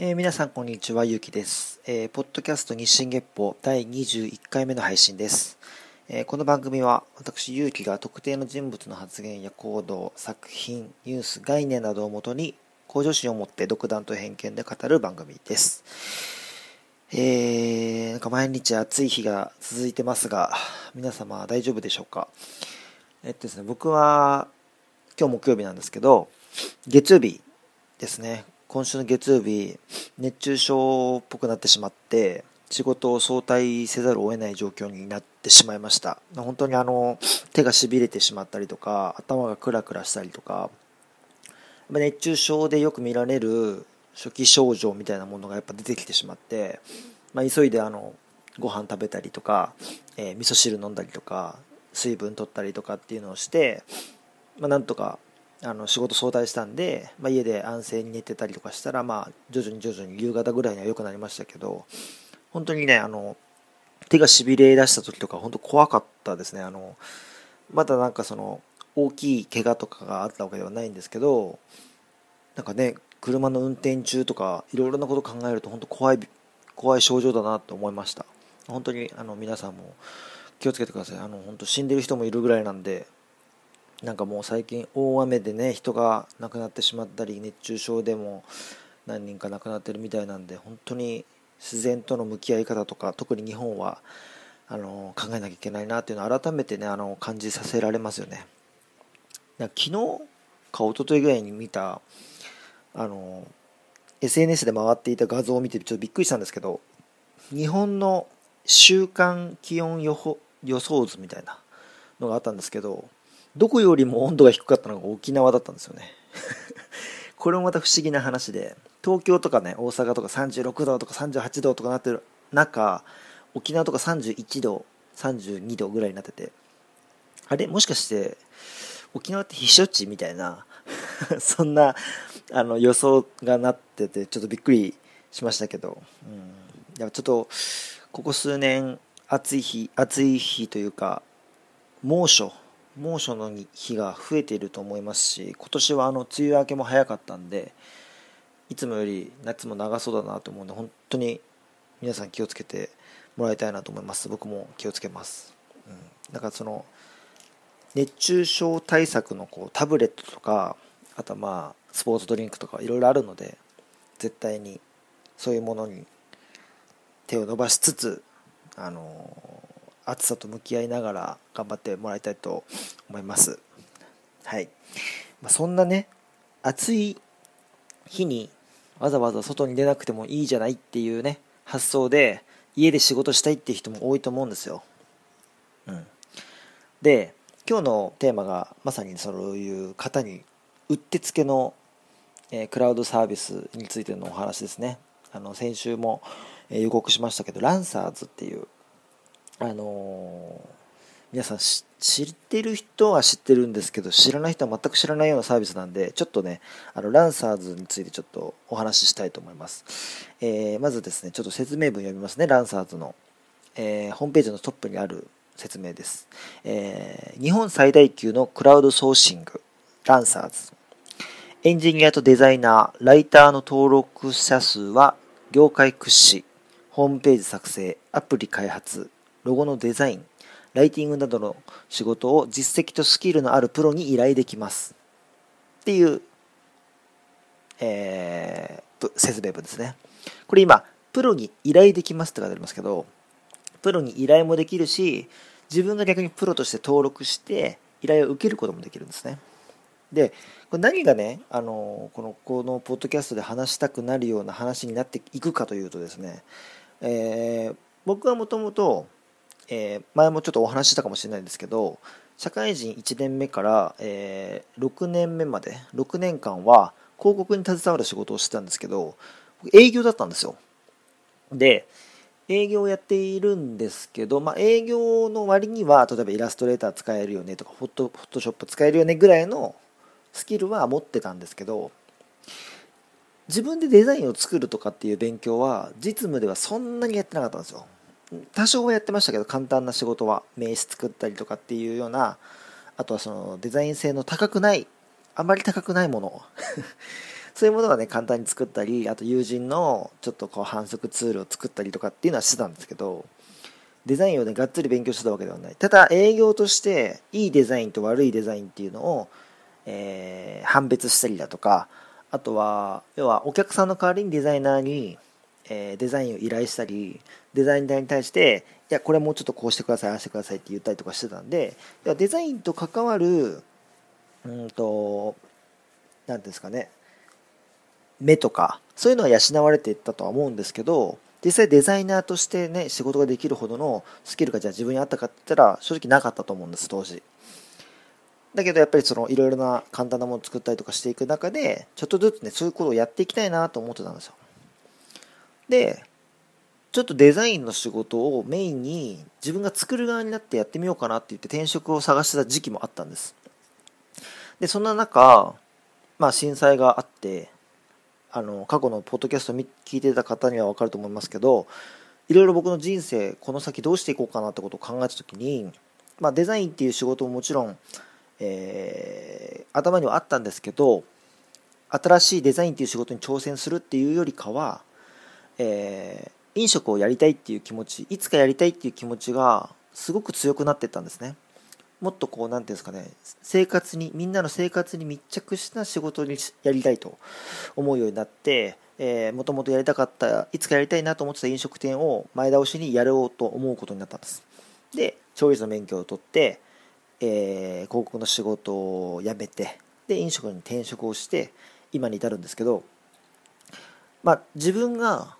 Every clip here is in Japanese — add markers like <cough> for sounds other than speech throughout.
えー、皆さんこんにちは、ゆうきです。えー、ポッドキャスト日進月報第21回目の配信です。えー、この番組は私、ゆうきが特定の人物の発言や行動、作品、ニュース、概念などをもとに向上心を持って独断と偏見で語る番組です。え、なんか毎日暑い日が続いてますが、皆様大丈夫でしょうか？えっとですね、僕は今日木曜日なんですけど、月曜日ですね。今週の月曜日、熱中症っぽくなってしまって、仕事を早退せざるを得ない状況になってしまいました。本当にあの、手がしびれてしまったりとか、頭がクラクラしたりとか、熱中症でよく見られる初期症状みたいなものがやっぱ出てきてしまって、まあ、急いであの、ご飯食べたりとか、えー、味噌汁飲んだりとか、水分取ったりとかっていうのをして、まあ、なんとかあの仕事早退したんで、まあ、家で安静に寝てたりとかしたら、まあ、徐々に徐々に夕方ぐらいには良くなりましたけど本当にねあの手がしびれ出した時とか本当怖かったですね。あのまだなんかその大きい怪我とかがあったわけではないんですけどなんかね車の運転中とかいろいろなこと考えると本当怖い怖い症状だなと思いました。本当にあの皆さんも気をつけてください。あの本当死んでる人もいるぐらいなんでなんかもう最近大雨でね人が亡くなってしまったり熱中症でも何人か亡くなってるみたいなんで本当に自然との向き合い方とか特に日本はあの考えなきゃいけないなっていうのを改めてねあの感じさせられますよね。昨日か一昨日ぐらいに見たあの SNS で回っていた画像を見てちょっとびっくりしたんですけど日本の週間気温予報予想図みたいなのがあったんですけどどこよりも温度が低かったのが沖縄だったんですよね。<laughs> これもまた不思議な話で東京とかね大阪とか36度とか38度とかなってる中沖縄とか31度32度ぐらいになってて。あれ？もしかして沖縄って避暑地みたいな <laughs> そんなあの予想がなっててちょっとびっくりしましたけど、うん、いやちょっとここ数年暑い日暑い日というか猛暑猛暑の日が増えていると思いますし今年はあの梅雨明けも早かったんでいつもより夏も長そうだなと思うんで本当に皆さん気をつけてもらいたいなと思います。僕も気をつけます、うん、だからその熱中症対策のこうタブレットとかあとはまあスポーツドリンクとかいろいろあるので絶対にそういうものに手を伸ばしつつあの暑さと向き合いながら頑張ってもらいたいと思います。はい。まあ、そんなね、暑い日にわざわざ外に出なくてもいいじゃないっていうね、発想で家で仕事したいっていう人も多いと思うんですよ。うん。で、今日のテーマがまさにそういう方にうってつけの、えー、クラウドサービスについてのお話ですね。あの先週も、え予告しましたけど、ランサーズっていうあの、皆さん知ってる人は知ってるんですけど知らない人は全く知らないようなサービスなんでちょっとねあのランサーズについてちょっとお話ししたいと思います、えー、まずですねちょっと説明文読みますねランサーズの、えー、ホームページのトップにある説明です、えー、日本最大級のクラウドソーシングランサーズ。エンジニアとデザイナーライターの登録者数は業界屈指。ホームページ作成アプリ開発。ロゴのデザイン、ライティングなどの仕事を実績とスキルのあるプロに依頼できます。っていう、えー、説明文ですね。これ今、プロに依頼できますって書いてありますけど、プロに依頼もできるし、自分が逆にプロとして登録して依頼を受けることもできるんですね。で、これ何がね、あの、この、このポッドキャストで話したくなるような話になっていくかというとですね、えー、僕はもともと、えー、前もちょっとお話ししたかもしれないんですけど社会人1年目から、えー、6年目まで6年間は広告に携わる仕事をしてたんですけど営業だったんですよ。で営業をやっているんですけど、まあ、営業の割には例えばイラストレーター使えるよねとかフォトフォトショップ使えるよねぐらいのスキルは持ってたんですけど自分でデザインを作るとかっていう勉強は実務ではそんなにやってなかったんですよ。多少はやってましたけど簡単な仕事は名刺作ったりとかっていうようなあとはそのデザイン性の高くないあまり高くないもの <laughs> そういうものがね簡単に作ったりあと友人のちょっとこう反則ツールを作ったりとかっていうのはしてたんですけどデザインをねがっつり勉強してたわけではない。ただ営業としていいデザインと悪いデザインっていうのを、えー、判別したりだとかあとは要はお客さんの代わりにデザイナーに、えー、デザインを依頼したりデザイナーに対していやこれもうちょっとこうしてくださいああしてくださいって言ったりとかしてたんでいやデザインと関わるうんと何ていうんですかね目とかそういうのは養われていったとは思うんですけど実際デザイナーとしてね仕事ができるほどのスキルがじゃあ自分にあったかって言ったら正直なかったと思うんです当時。だけどやっぱりそのいろいろな簡単なものを作ったりとかしていく中でちょっとずつねそういうことをやっていきたいなと思ってたんですよ。でちょっとデザインの仕事をメインに自分が作る側になってやってみようかなって言って転職を探してた時期もあったんです。でそんな中まあ震災があってあの過去のポッドキャスト聞いてた方には分かると思いますけどいろいろ僕の人生この先どうしていこうかなってことを考えた時に、まあ、デザインっていう仕事ももちろん、えー、頭にはあったんですけど新しいデザインっていう仕事に挑戦するっていうよりかは、えー、飲食をやりたいっていう気持ちいつかやりたいっていう気持ちがすごく強くなってったんですね。もっとこう、なんていうんですかね、生活に、みんなの生活に密着した仕事にやりたいと思うようになって、もともとやりたかった、いつかやりたいなと思ってた飲食店を前倒しにやろうと思うことになったんです。で、調理師の免許を取って、えー、広告の仕事を辞めて、で、飲食に転職をして、今に至るんですけど、まあ、自分が、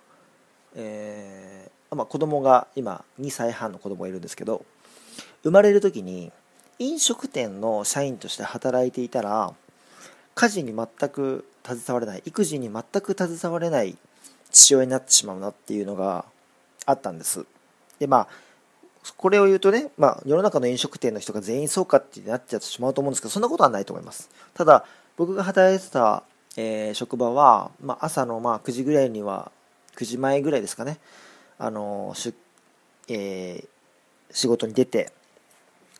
えー、まあ、子供が今2歳半の子供がいるんですけど生まれる時に飲食店の社員として働いていたら家事に全く携われない育児に全く携われない父親になってしまうなっていうのがあったんです。でまあこれを言うとね、まあ、世の中の飲食店の人が全員そうかってなっちゃってしまうと思うんですけどそんなことはないと思います。ただ僕が働いてた、えー、職場は、まあ、朝のまあ9時ぐらいには9時前ぐらいですかね。あのし、えー、仕事に出て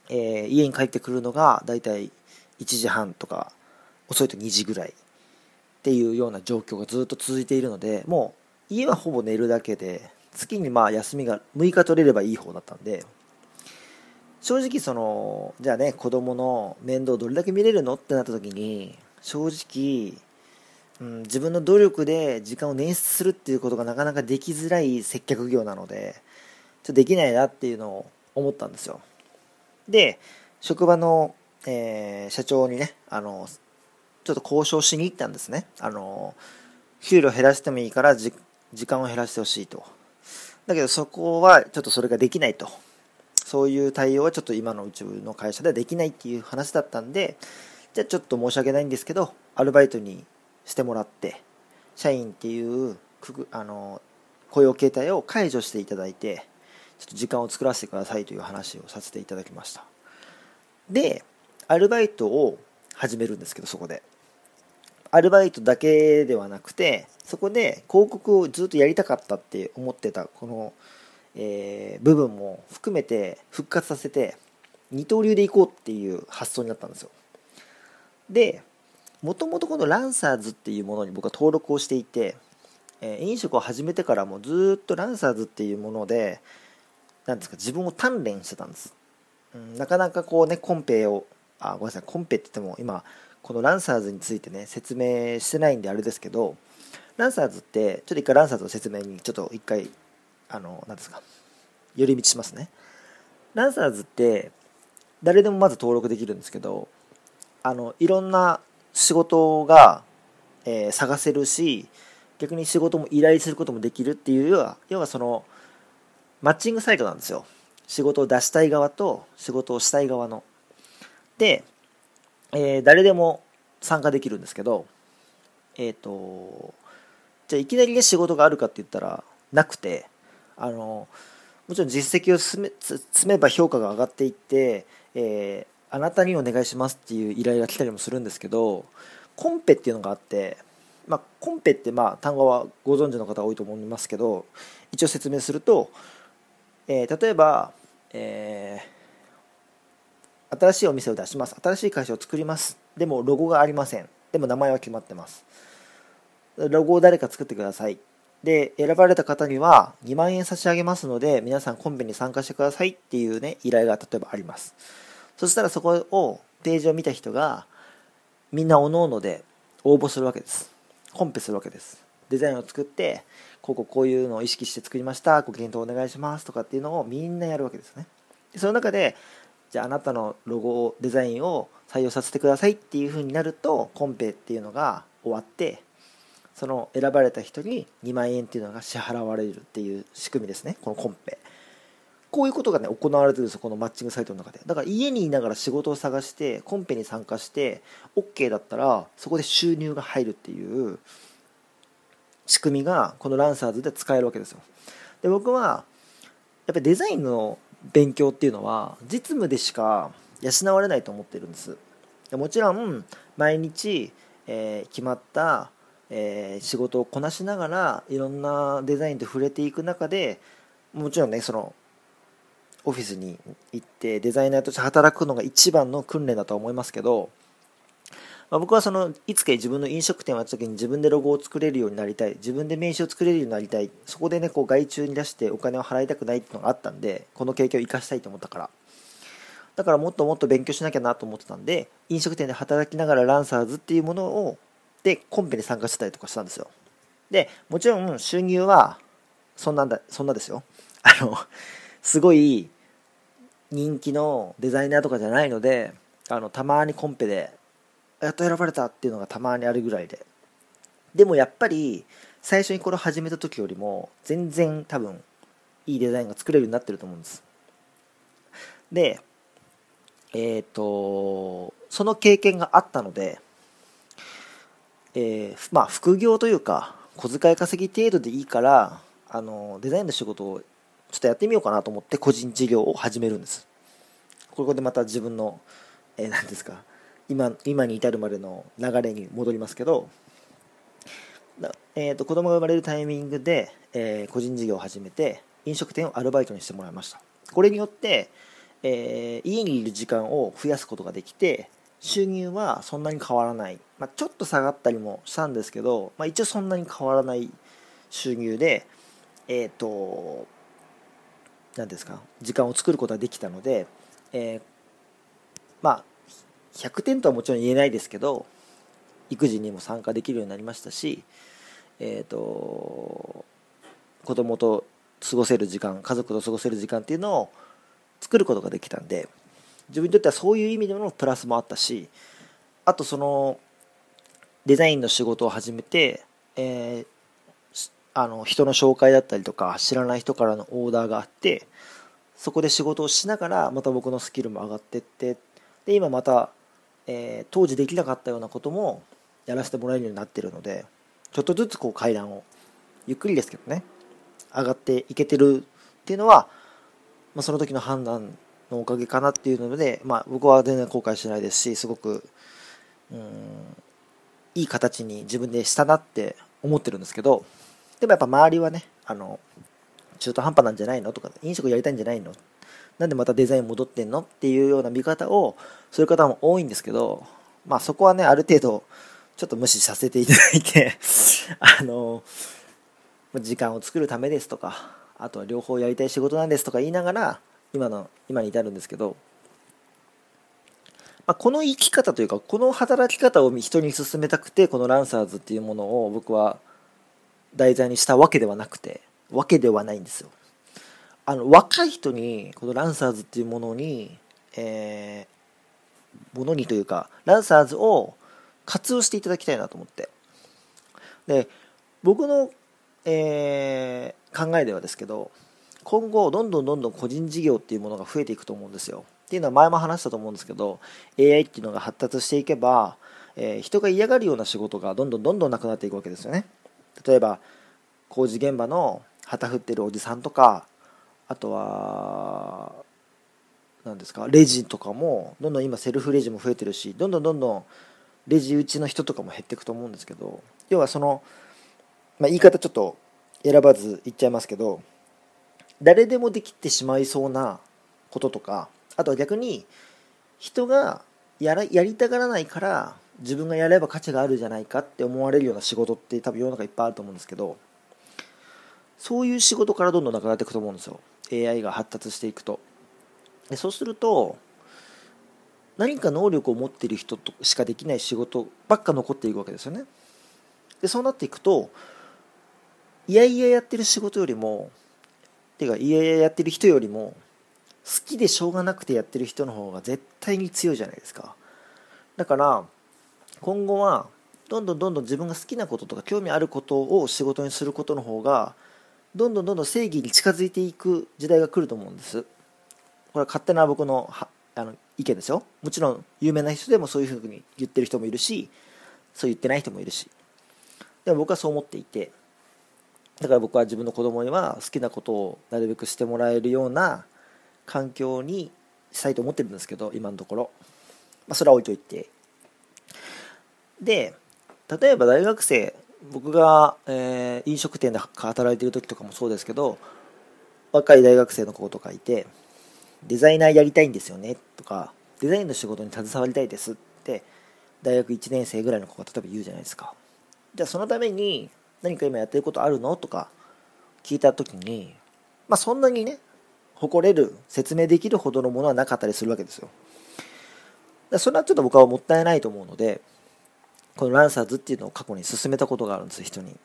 えー、家に帰ってくるのがだいたい1時半とか遅いと2時ぐらいっていうような状況がずっと続いているのでもう家はほぼ寝るだけで月にまあ休みが6日取れればいい方だったんで正直そのじゃあね子供の面倒どれだけ見れるのってなった時に正直、うん、自分の努力で時間を捻出するっていうことがなかなかできづらい接客業なのでちょっとできないなっていうのを思ったんですよで、職場の、えー、社長にね、あの、ちょっと交渉しに行ったんですね。あの、給料減らしてもいいから時間を減らしてほしいと。だけどそこはちょっとそれができないと。そういう対応はちょっと今のうちの会社ではできないっていう話だったんで、じゃあちょっと申し訳ないんですけど、アルバイトにしてもらって、社員っていうあの雇用形態を解除していただいて、ちょっと時間を作らせてくださいという話をさせていただきました。でアルバイトを始めるんですけどそこで。アルバイトだけではなくてそこで広告をずっとやりたかったって思ってたこの、えー、部分も含めて復活させて二刀流でいこうっていう発想になったんですよ。でもともとこのランサーズっていうものに僕は登録をしていて、えー、飲食を始めてからもずっとランサーズっていうものでなんですか自分を鍛錬してたんです、うん、なかなかこうねコンペをあごめんなさいコンペって言っても今このランサーズについてね説明してないんであれですけどランサーズってちょっと一回ランサーズの説明にちょっと一回あの何ですか寄り道しますね。ランサーズって誰でもまず登録できるんですけどあのいろんな仕事が、えー、探せるし逆に仕事も依頼することもできるっていう要は要はそのマッチングサイトなんですよ。仕事を出したい側と仕事をしたい側の。で、えー、誰でも参加できるんですけどえっ、ー、とじゃあいきなりね仕事があるかって言ったらなくてあのもちろん実績を積め積めば評価が上がっていって、えー、あなたにお願いしますっていう依頼が来たりもするんですけどコンペっていうのがあってまあ、コンペってまあ単語はご存知の方多いと思いますけど一応説明するとえー、例えば、えー、新しいお店を出します新しい会社を作りますでもロゴがありませんでも名前は決まってますロゴを誰か作ってください。で、選ばれた方には2万円差し上げますので、皆さんコンペに参加してくださいっていうね、依頼が例えばあります。そしたらそこを、ページを見た人が、みんなおのおので応募するわけです。コンペするわけです。デザインを作って、こここういうのを意識して作りました、ご検討お願いしますとかっていうのをみんなやるわけですね。でその中で、じゃああなたのロゴをデザインを採用させてくださいっていう風になると、コンペっていうのが終わって、その選ばれた人に2万円っていうのが支払われるっていう仕組みですねこのコンペこういうことがね行われてるんですよこのマッチングサイトの中で。だから家にいながら仕事を探してコンペに参加して OK だったらそこで収入が入るっていう仕組みがこのランサーズで使えるわけですよ。で僕はやっぱりデザインの勉強っていうのは実務でしか養われないと思ってるんです。もちろん毎日、えー、決まったえー、仕事をこなしながらいろんなデザインと触れていく中でもちろんねそのオフィスに行ってデザイナーとして働くのが一番の訓練だとは思いますけど、まあ、僕はそのいつか自分の飲食店をやった時に自分でロゴを作れるようになりたい自分で名刺を作れるようになりたいそこでねこう外注に出してお金を払いたくないっていうのがあったんでこの経験を生かしたいと思ったから。だからもっともっと勉強しなきゃなと思ってたんで飲食店で働きながらランサーズっていうものをでコンペに参加してたりとかしたんですよ。でもちろん収入はそんなんだそんなですよ。あのすごい人気のデザイナーとかじゃないのであのたまにコンペでやっと選ばれたっていうのがたまにあるぐらいで。でもやっぱり最初にこれ始めた時よりも全然多分いいデザインが作れるようになってると思うんです。でえっ、ー、とその経験があったのでえー、まあ副業というか小遣い稼ぎ程度でいいからあのデザインの仕事をちょっとやってみようかなと思って個人事業を始めるんです。ここでまた自分の何、えー、ですか今今に至るまでの流れに戻りますけどえーと、子供が生まれるタイミングで、えー、個人事業を始めて飲食店をアルバイトにしてもらいました。これによって、えー、家にいる時間を増やすことができて収入はそんなに変わらない、まあ、ちょっと下がったりもしたんですけど、まあ、一応そんなに変わらない収入でえっ、ー、と何ですか？時間を作ることができたので、えー、まあ100点とはもちろん言えないですけど育児にも参加できるようになりましたしえっ、ー、と子供と過ごせる時間家族と過ごせる時間っていうのを作ることができたんで自分にとってはそういう意味でのプラスもあったしあとそのデザインの仕事を始めて、えー、あの人の紹介だったりとか知らない人からのオーダーがあってそこで仕事をしながらまた僕のスキルも上がってってで今また、えー、当時できなかったようなこともやらせてもらえるようになってるのでちょっとずつこう階段をゆっくりですけどね上がっていけてるっていうのは、まあ、その時の判断のおかげかなっていうので、まあ、僕は全然後悔しないですしすごくうんいい形に自分でしたなって思ってるんですけどでもやっぱ周りはねあの中途半端なんじゃないの？とか飲食やりたいんじゃないの？なんでまたデザイン戻ってんの？っていうような見方をする方も多いんですけどまあそこはねある程度ちょっと無視させていただいて <laughs> あの時間を作るためですとかあとは両方やりたい仕事なんですとか言いながら今の今に至るんですけど、まあ、この生き方というかこの働き方を人に勧めたくてこのランサーズっていうものを僕は題材にしたわけではなくてわけではないんですよあの若い人にこのランサーズっていうものにえー、ものにというかランサーズを活用していただきたいなと思ってで僕の、えー、考えではですけど今後どんどんどんどん個人事業っていうものが増えていくと思うんですよ。っていうのは前も話したと思うんですけど AI っていうのが発達していけば、えー、人が嫌がるような仕事がどんどんどんどんなくなっていくわけですよね。例えば工事現場の旗振ってるおじさんとかあとは何ですかレジとかもどんどん今セルフレジも増えてるしどんどんどんどんレジ打ちの人とかも減っていくと思うんですけど要はその、まあ、言い方ちょっと選ばず言っちゃいますけど誰でもできてしまいそうなこととかあとは逆に人がやらやりたがらないから自分がやれば価値があるじゃないかって思われるような仕事って多分世の中いっぱいあると思うんですけどそういう仕事からどんどんなくなっていくと思うんですよ。AI が発達していくと。でそうすると何か能力を持っている人としかできない仕事ばっか残っていくわけですよね。でそうなっていくといやいややってる仕事よりもていうかいやいややってる人よりも好きでしょうがなくてやってる人の方が絶対に強いじゃないですか。だから今後はどんどんどんどん自分が好きなこととか興味あることを仕事にすることの方がどんどんどんどん正義に近づいていく時代が来ると思うんです。これは勝手な僕のあの意見ですよ。もちろん有名な人でもそういうふうに言ってる人もいるしそう言ってない人もいるし。でも僕はそう思っていて。だから僕は自分の子供には好きなことをなるべくしてもらえるような環境にしたいと思ってるんですけど今のところ、まあ、それは置いといて。で例えば大学生僕が、えー、飲食店で働いてる時とかもそうですけど若い大学生の子とかいてデザイナーやりたいんですよねとかデザインの仕事に携わりたいですって大学1年生ぐらいの子が例えば言うじゃないですか。じゃあそのために何か今やってることあるの？とか聞いた時にまあそんなにね誇れる説明できるほどのものはなかったりするわけですよ。それはちょっと僕はもったいないと思うのでこのランサーズっていうのを過去に進めたことがあるんです人に。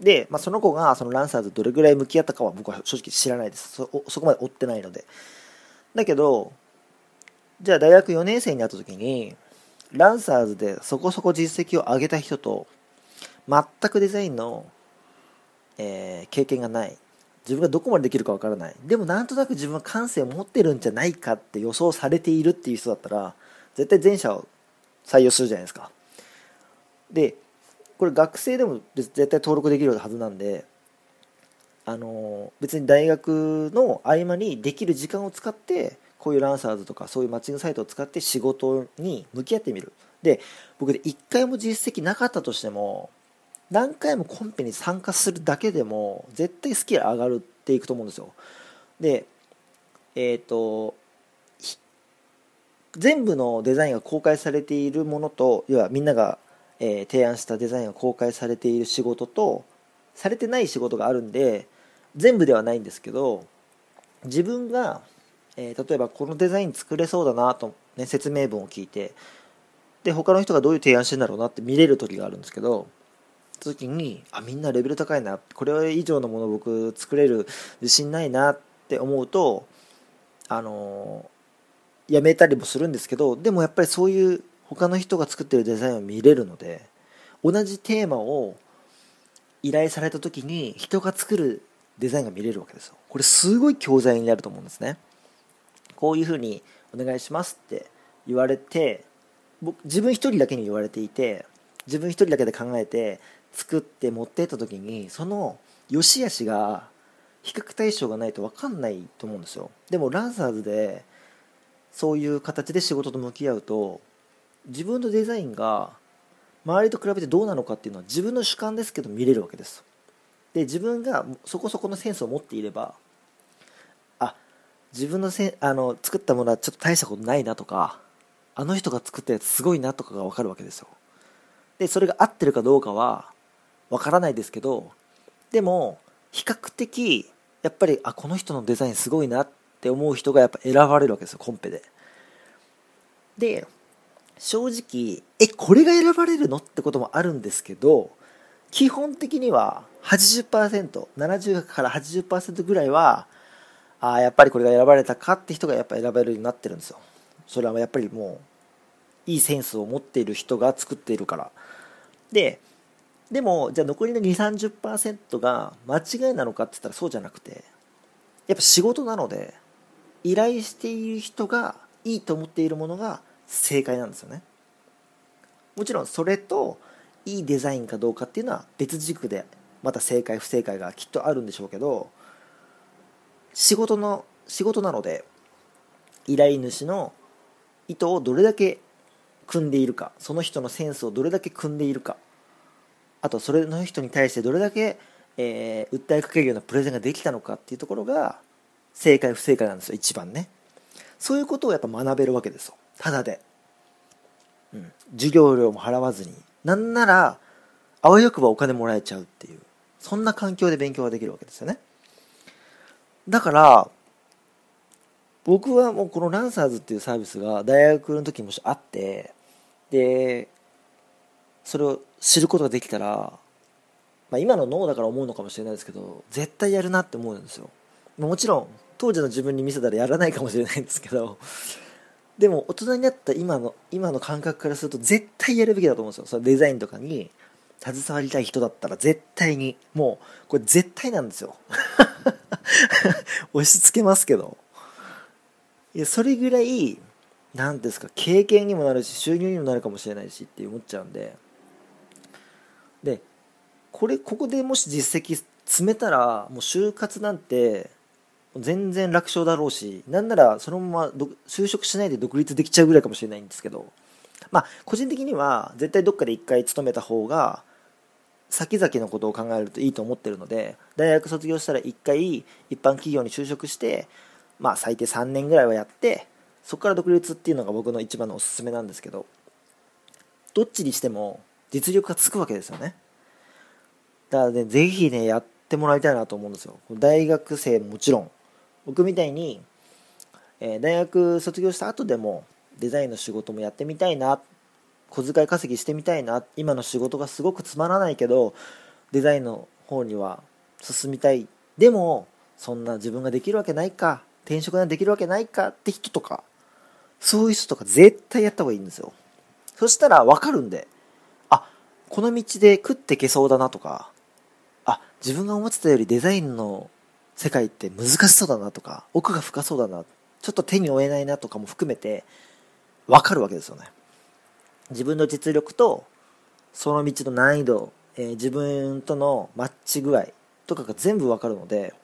で、まあ、その子がそのランサーズどれぐらい向き合ったかは僕は正直知らないです。そそこまで追ってないので。だけどじゃあ大学4年生になった時にランサーズでそこそこ実績を上げた人と全くデザインの、えー、経験がない。自分がどこまでできるかわからない。でもなんとなく自分は感性を持ってるんじゃないかって予想されているっていう人だったら絶対前者を採用するじゃないですか。でこれ学生でも絶対登録できるはずなんであの別に大学の合間にできる時間を使ってこういうランサーズとかそういうマッチングサイトを使って仕事に向き合ってみる。で僕で1回も実績なかったとしても何回もコンペに参加するだけでも絶対スキル上がるっていくと思うんですよ。でえっ、ー、と全部のデザインが公開されているものと要はみんながえー、提案したデザインが公開されている仕事とされてない仕事があるんで全部ではないんですけど自分が、えー、例えばこのデザイン作れそうだなと、ね、説明文を聞いてで他の人がどういう提案してんだろうなって見れる時があるんですけど時にあみんなレベル高いなこれ以上のもの僕作れる自信ないなって思うとあのー、やめたりもするんですけどでもやっぱりそういう他の人が作ってるデザインを見れるので同じテーマを依頼された時に人が作るデザインが見れるわけですよ。これすごい教材になると思うんですね。こういうふうにお願いしますって言われて僕自分一人だけに言われていて自分一人だけで考えて作って持ってった時にその良し悪しが比較対象がないと分かんないと思うんですよ。でもランサーズでそういう形で仕事と向き合うと自分のデザインが周りと比べてどうなのかっていうのは自分の主観ですけど見れるわけです。で自分がそこそこのセンスを持っていればあ自分のせあの作ったものはちょっと大したことないなとかあの人が作ったやつすごいなとかが分かるわけですよ。でそれが合ってるかどうかは分からないですけどでも比較的やっぱりあこの人のデザインすごいなって思う人がやっぱ選ばれるわけですよコンペで。で正直えこれが選ばれるの？ってこともあるんですけど基本的には 80%70 から80%ぐらいはあやっぱりこれが選ばれたかって人がやっぱ選ばれるようになってるんですよ。それはやっぱりもういいセンスを持っている人が作っているから。ででもじゃあ残りの2 3 0が間違いなのかって言ったらそうじゃなくてやっぱ仕事なので依頼している人がいいと思っているものが正解なんですよね。もちろんそれといいデザインかどうかっていうのは別軸でまた正解不正解がきっとあるんでしょうけど仕事の仕事なので依頼主の意図をどれだけ組んでいるかその人のセンスをどれだけ組んでいるかあとそれの人に対してどれだけ、えー、訴えかけるようなプレゼンができたのかっていうところが正解不正解なんですよ一番ね。そういうことをやっぱ学べるわけですよ。ただで。うん、授業料も払わずに。なんならあわよくばお金もらえちゃうっていう。そんな環境で勉強ができるわけですよね。だから僕はもうこのランサーズっていうサービスが大学の時にもしあってでそれを知ることができたら、まあ、今の脳だから思うのかもしれないですけど絶対やるなって思うんですよ。もちろん当時の自分に見せたらやらないかもしれないんですけどでも大人になった今の今の感覚からすると絶対やるべきだと思うんですよ。そのデザインとかに携わりたい人だったら絶対に。もうこれ絶対なんですよ。<laughs> 押し付けますけど。いやそれぐらい何ですか経験にもなるし収入にもなるかもしれないしって思っちゃうんで。でこれここでもし実績積めたらもう就活なんて全然楽勝だろうしなんならそのまま就職しないで独立できちゃうぐらいかもしれないんですけどまあ個人的には絶対どっかで一回勤めた方が先々のことを考えるといいと思ってるので大学卒業したら一回一般企業に就職してまあ最低3年ぐらいはやってそこから独立っていうのが僕の一番のおすすめなんですけどどっちにしても実力がつくわけですよね。だからねぜひねやってもらいたいなと思うんですよ。大学生ももちろん。僕みたいに、えー、大学卒業した後でもデザインの仕事もやってみたいな小遣い稼ぎしてみたいな今の仕事がすごくつまらないけどデザインの方には進みたい。でもそんな自分ができるわけないか転職ができるわけないかって人とかそういう人とか絶対やった方がいいんですよ。そしたら分かるんであこの道で食っていけそうだなとかあ自分が思ってたよりデザインの世界って難しそうだなとか奥が深そうだなちょっと手に負えないなとかも含めて分かるわけですよね。自分の実力とその道の難易度、えー、自分とのマッチ具合とかが全部わかるので、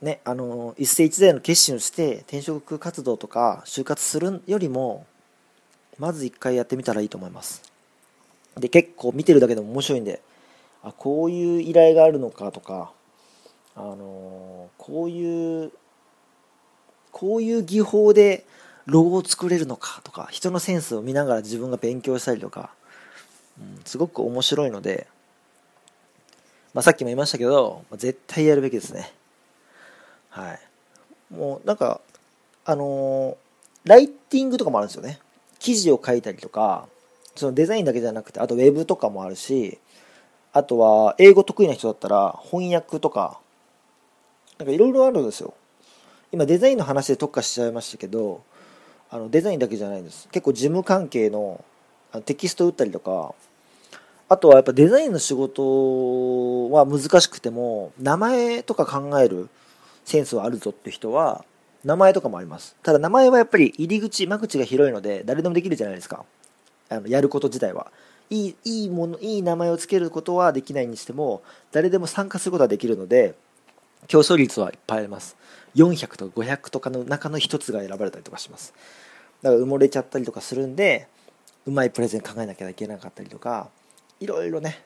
ね、あの一世一代の決心をして転職活動とか就活するよりもまず一回やってみたらいいと思います。で結構見てるだけでも面白いんであこういう依頼があるのかとかあのこういうこういう技法でロゴを作れるのかとか人のセンスを見ながら自分が勉強したりとか、うん、すごく面白いので、まあ、さっきも言いましたけど絶対やるべきですね。はい。もうなんかあの、ライティングとかもあるんですよね。記事を書いたりとかそのデザインだけじゃなくてあとウェブとかもあるしあとは英語得意な人だったら翻訳とかなんかいろいろあるんですよ。今デザインの話で特化しちゃいましたけどあのデザインだけじゃないです。結構事務関係のテキスト打ったりとかあとはやっぱデザインの仕事は難しくても名前とか考えるセンスはあるぞって人は名前とかもあります。ただ名前はやっぱり入り口間口が広いので誰でもできるじゃないですか。あのやること自体は。いいいいものいい名前を付けることはできないにしても誰でも参加することはできるので競争率はいっぱいあります。400とか500とかの中の一つが選ばれたりとかします。だから埋もれちゃったりとかするんでうまいプレゼン考えなきゃいけなかったりとかいろいろね、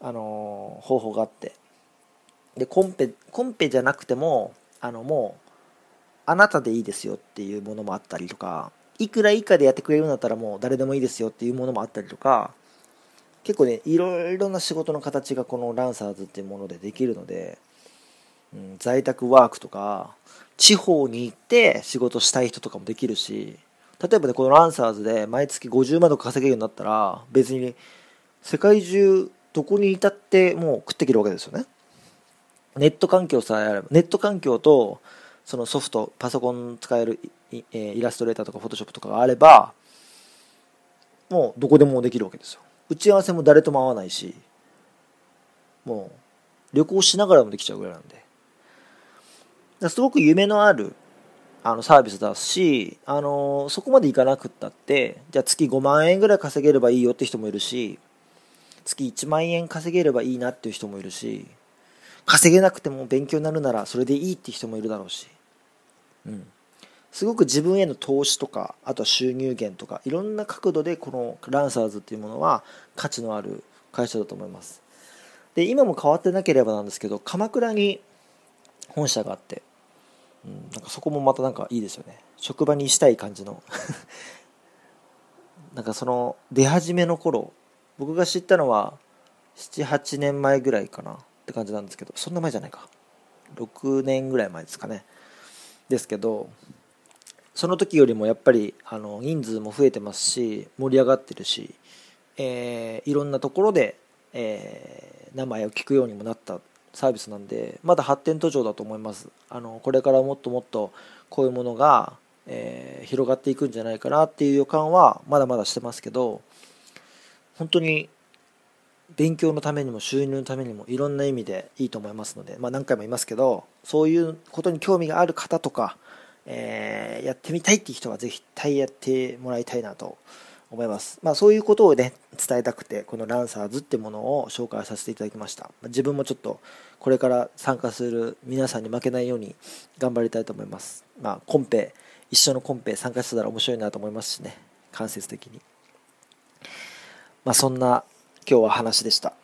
あのー、方法があって。でコンペコンペじゃなくてもあのもうあなたでいいですよっていうものもあったりとかいくら以下でやってくれるんだったらもう誰でもいいですよっていうものもあったりとか結構ねいろいろな仕事の形がこのランサーズっていうものでできるので、在宅ワークとか地方に行って仕事したい人とかもできるし例えばねこのランサーズで毎月50万とか稼げるようになったら別に世界中どこにいたってもう食っていけるわけですよね。ネット環境さえあればネット環境とそのソフトパソコン使えるイイラストレーターとかフォトショップとかがあればもうどこでもできるわけですよ。打ち合わせも誰とも会わないしもう旅行しながらもできちゃうぐらいなんで。すごく夢のあるあのサービスだし、あのそこまでいかなくったってじゃあ月5万円ぐらい稼げればいいよって人もいるし月1万円稼げればいいなっていう人もいるし稼げなくても勉強になるならそれでいいって人もいるだろうし、うん、すごく自分への投資とかあとは収入源とかいろんな角度でこのランサーズっていうものは価値のある会社だと思います。で今も変わってなければなんですけど鎌倉に本社があってうん、なんかそこもまたなんかいいですよね。職場にしたい感じの。<laughs> なんかその出始めの頃僕が知ったのは78年前ぐらいかな。って感じなんですけどそんな前じゃないか。6年ぐらい前ですかね。ですけどその時よりもやっぱりあの人数も増えてますし盛り上がってるし、えー、いろんなところで、えー、名前を聞くようにもなったサービスなんでまだ発展途上だと思います。あのこれからもっともっとこういうものが、えー、広がっていくんじゃないかなっていう予感はまだまだしてますけど本当に勉強のためにも収入のためにもいろんな意味でいいと思いますので、まあ、何回も言いますけどそういうことに興味がある方とか、えー、やってみたいっていう人はぜひ絶対やってもらいたいなと思います、まあ、そういうことをね伝えたくてこのランサーズってものを紹介させていただきました。自分もちょっとこれから参加する皆さんに負けないように頑張りたいと思います。まあコンペ一緒のコンペ参加してたら面白いなと思いますしね。間接的に。まあそんな今日は話でした。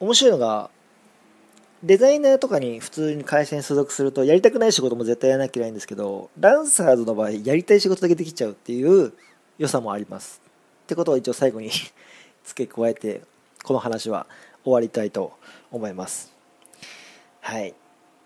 面白いのがデザイナーとかに普通に会社に所属するとやりたくない仕事も絶対やらなきゃいけないんですけどランサーズの場合やりたい仕事だけできちゃうっていう良さもありますってことを一応最後に <laughs> 付け加えてこの話は終わりたいと思いますはい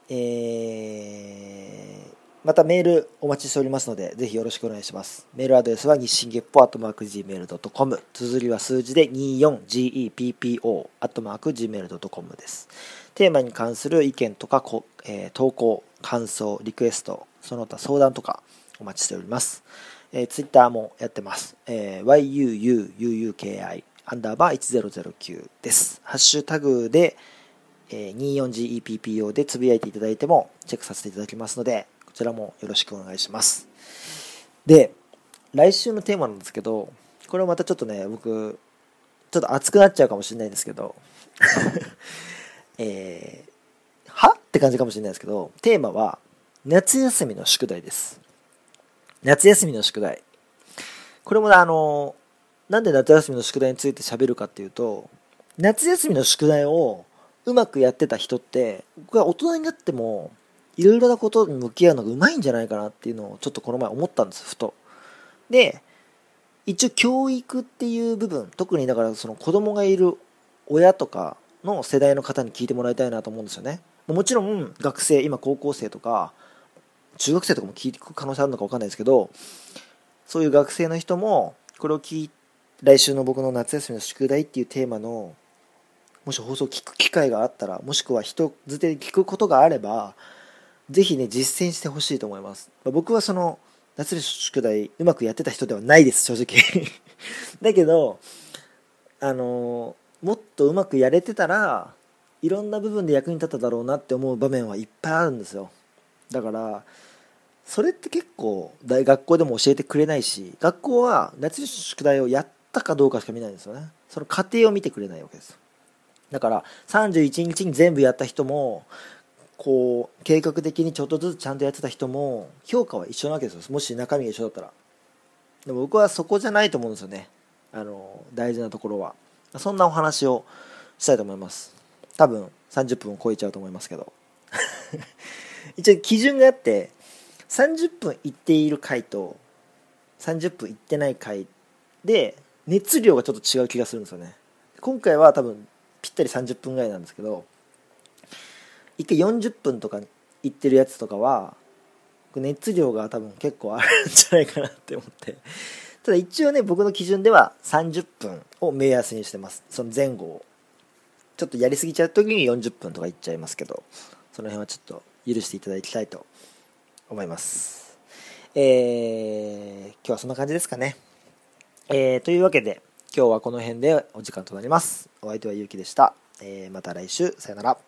えーまたメールお待ちしておりますので、ぜひよろしくお願いします。メールアドレスは日進月歩アットマーク Gmail.com。綴りは数字で 24GEPPO アットマーク Gmail.com です。テーマに関する意見とか、えー、投稿、感想、リクエスト、その他相談とかお待ちしております。えー、ツイッターもやってます。えー、yuuuki アンダーバー1009です。ハッシュタグで、えー、24GEPPO でつぶやいていただいてもチェックさせていただきますので、ちらもよろしくお願いします。で、来週のテーマなんですけど、これはまたちょっとね、僕、ちょっと熱くなっちゃうかもしれないんですけど、<laughs> えー、は？って感じかもしれないですけど、テーマは、夏休みの宿題です。夏休みの宿題。これもあの、なんで夏休みの宿題について喋るかっていうと、夏休みの宿題をうまくやってた人って、僕は大人になってもいろいろなことに向き合うのがうまいんじゃないかなっていうのをちょっとこの前思ったんですふとで一応教育っていう部分特にだからその子供がいる親とかの世代の方に聞いてもらいたいなと思うんですよねもちろん学生今高校生とか中学生とかも聞いていく可能性あるのか分かんないですけどそういう学生の人もこれを聞い来週の僕の夏休みの宿題っていうテーマのもし放送聞く機会があったらもしくは人づてで聞くことがあればぜひね、実践してほしいと思います。僕はその、夏の宿題うまくやってた人ではないです、正直。<laughs> だけど、あのもっとうまくやれてたら、いろんな部分で役に立っただろうなって思う場面はいっぱいあるんですよ。だから、それって結構大学校でも教えてくれないし、学校は夏の宿題をやったかどうかしか見ないんですよね。その過程を見てくれないわけです。だから31日に全部やった人もこう計画的にちょっとずつちゃんとやってた人も評価は一緒なわけですよ。もし中身が一緒だったら。でも僕はそこじゃないと思うんですよね。あの大事なところは。そんなお話をしたいと思います。多分30分を超えちゃうと思いますけど。一応基準があって30分いっている回と30分いってない回で熱量がちょっと違う気がするんですよね。今回は多分ぴったり30分ぐらいなんですけど1回40分とか行ってるやつとかは熱量が多分結構あるんじゃないかなって思って。ただ一応ね僕の基準では30分を目安にしてます。その前後を。ちょっとやりすぎちゃう時に40分とかいっちゃいますけどその辺はちょっと許していただきたいと思います。えー、今日はそんな感じですかね。えー、というわけで今日はこの辺でお時間となります。お相手はゆうきでした、えー、また来週。さよなら。